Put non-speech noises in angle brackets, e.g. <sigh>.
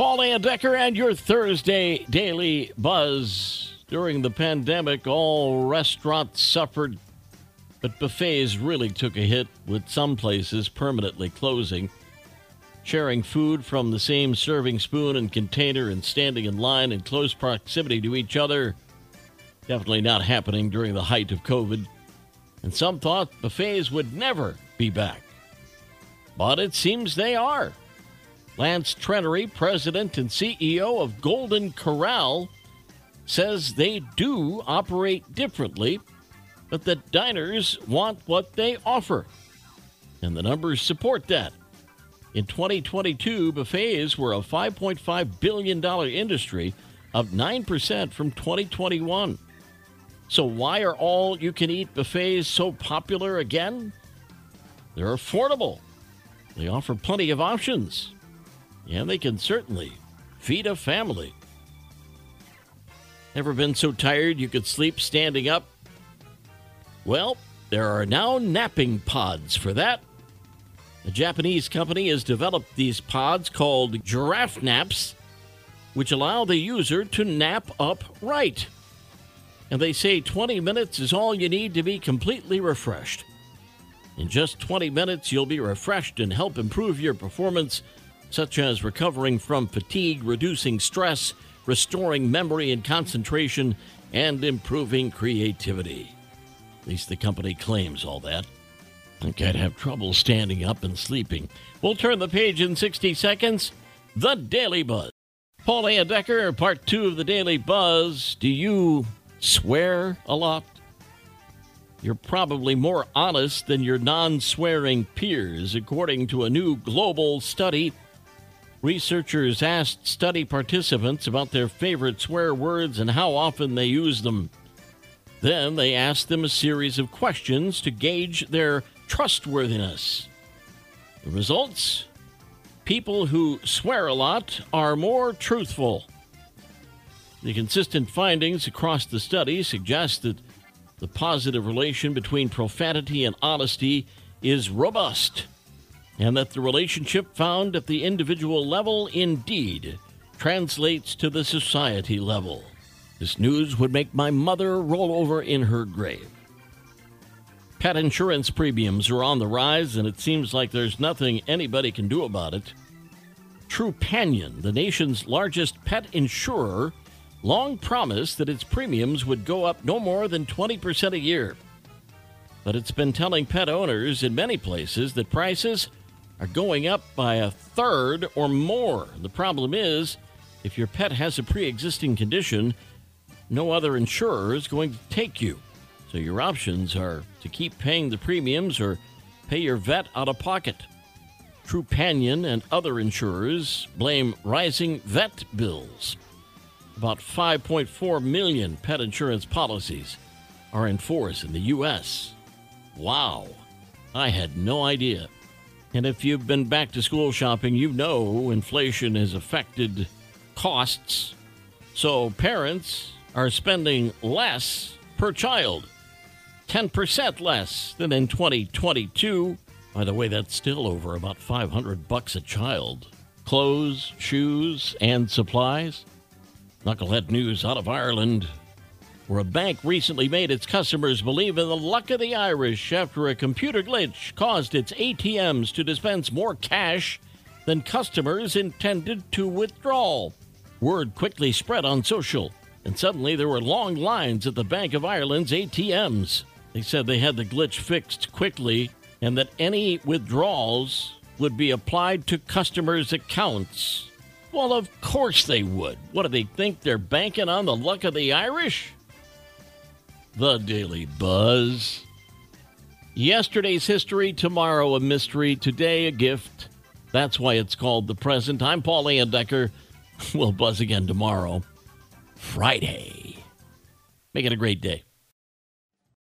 Paul Layendecker and your Thursday Daily Buzz. During the pandemic, all restaurants suffered, but buffets really took a hit, with some places permanently closing. Sharing food from the same serving spoon and container and standing in line in close proximity to each other, definitely not happening during the height of COVID. And some thought buffets would never be back. But it seems they are. Lance Trenary, president and CEO of Golden Corral, says they do operate differently, but that diners want what they offer. And the numbers support that. In 2022, buffets were a $5.5 billion industry, up 9% from 2021. So, why are all you can eat buffets so popular again? They're affordable, they offer plenty of options, and they can certainly feed a family. Ever been so tired you could sleep standing up? Well, there are now napping pods for that. A Japanese company has developed these pods called giraffe naps, which allow the user to nap upright. And they say 20 minutes is all you need to be completely refreshed. In just 20 minutes, you'll be refreshed and help improve your performance, such as recovering from fatigue, reducing stress, restoring memory and concentration, and improving creativity. At least the company claims all that. I think I'd have trouble standing up and sleeping. We'll turn the page in 60 seconds. The Daily Buzz. Paul Layendecker, part two of the Daily Buzz. Do you swear a lot? You're probably more honest than your non swearing peers, according to a new global study. Researchers asked study participants about their favorite swear words and how often they use them. Then they asked them a series of questions to gauge their trustworthiness. The results? People who swear a lot are more truthful. The consistent findings across the study suggest that the positive relation between profanity and honesty is robust, and that the relationship found at the individual level indeed translates to the society level. This news would make my mother roll over in her grave. Pet insurance premiums are on the rise, and it seems like there's nothing anybody can do about it. True Trupanion, the nation's largest pet insurer, long promised that its premiums would go up no more than 20% a year. But it's been telling pet owners in many places that prices are going up by a third or more. The problem is, if your pet has a pre existing condition, no other insurer is going to take you. So your options are to keep paying the premiums or pay your vet out of pocket. Trupanion and other insurers blame rising vet bills. About 5.4 million pet insurance policies are in force in the U.S. Wow, I had no idea. And if you've been back to school shopping, you know inflation has affected costs. So parents are spending less per child. 10% less than in 2022. By the way, that's still over about 500 bucks a child. Clothes, shoes, and supplies. Knucklehead news out of Ireland, where a bank recently made its customers believe in the luck of the Irish after a computer glitch caused its ATMs to dispense more cash than customers intended to withdraw. Word quickly spread on social, and suddenly there were long lines at the Bank of Ireland's ATMs. They said they had the glitch fixed quickly and that any withdrawals would be applied to customers' accounts. Well, of course they would. What do they think? They're banking on the luck of the Irish? The Daily Buzz. Yesterday's history, tomorrow a mystery, today a gift. That's why it's called the present. I'm Paul Decker. <laughs> We'll buzz again tomorrow, Friday. Make it a great day.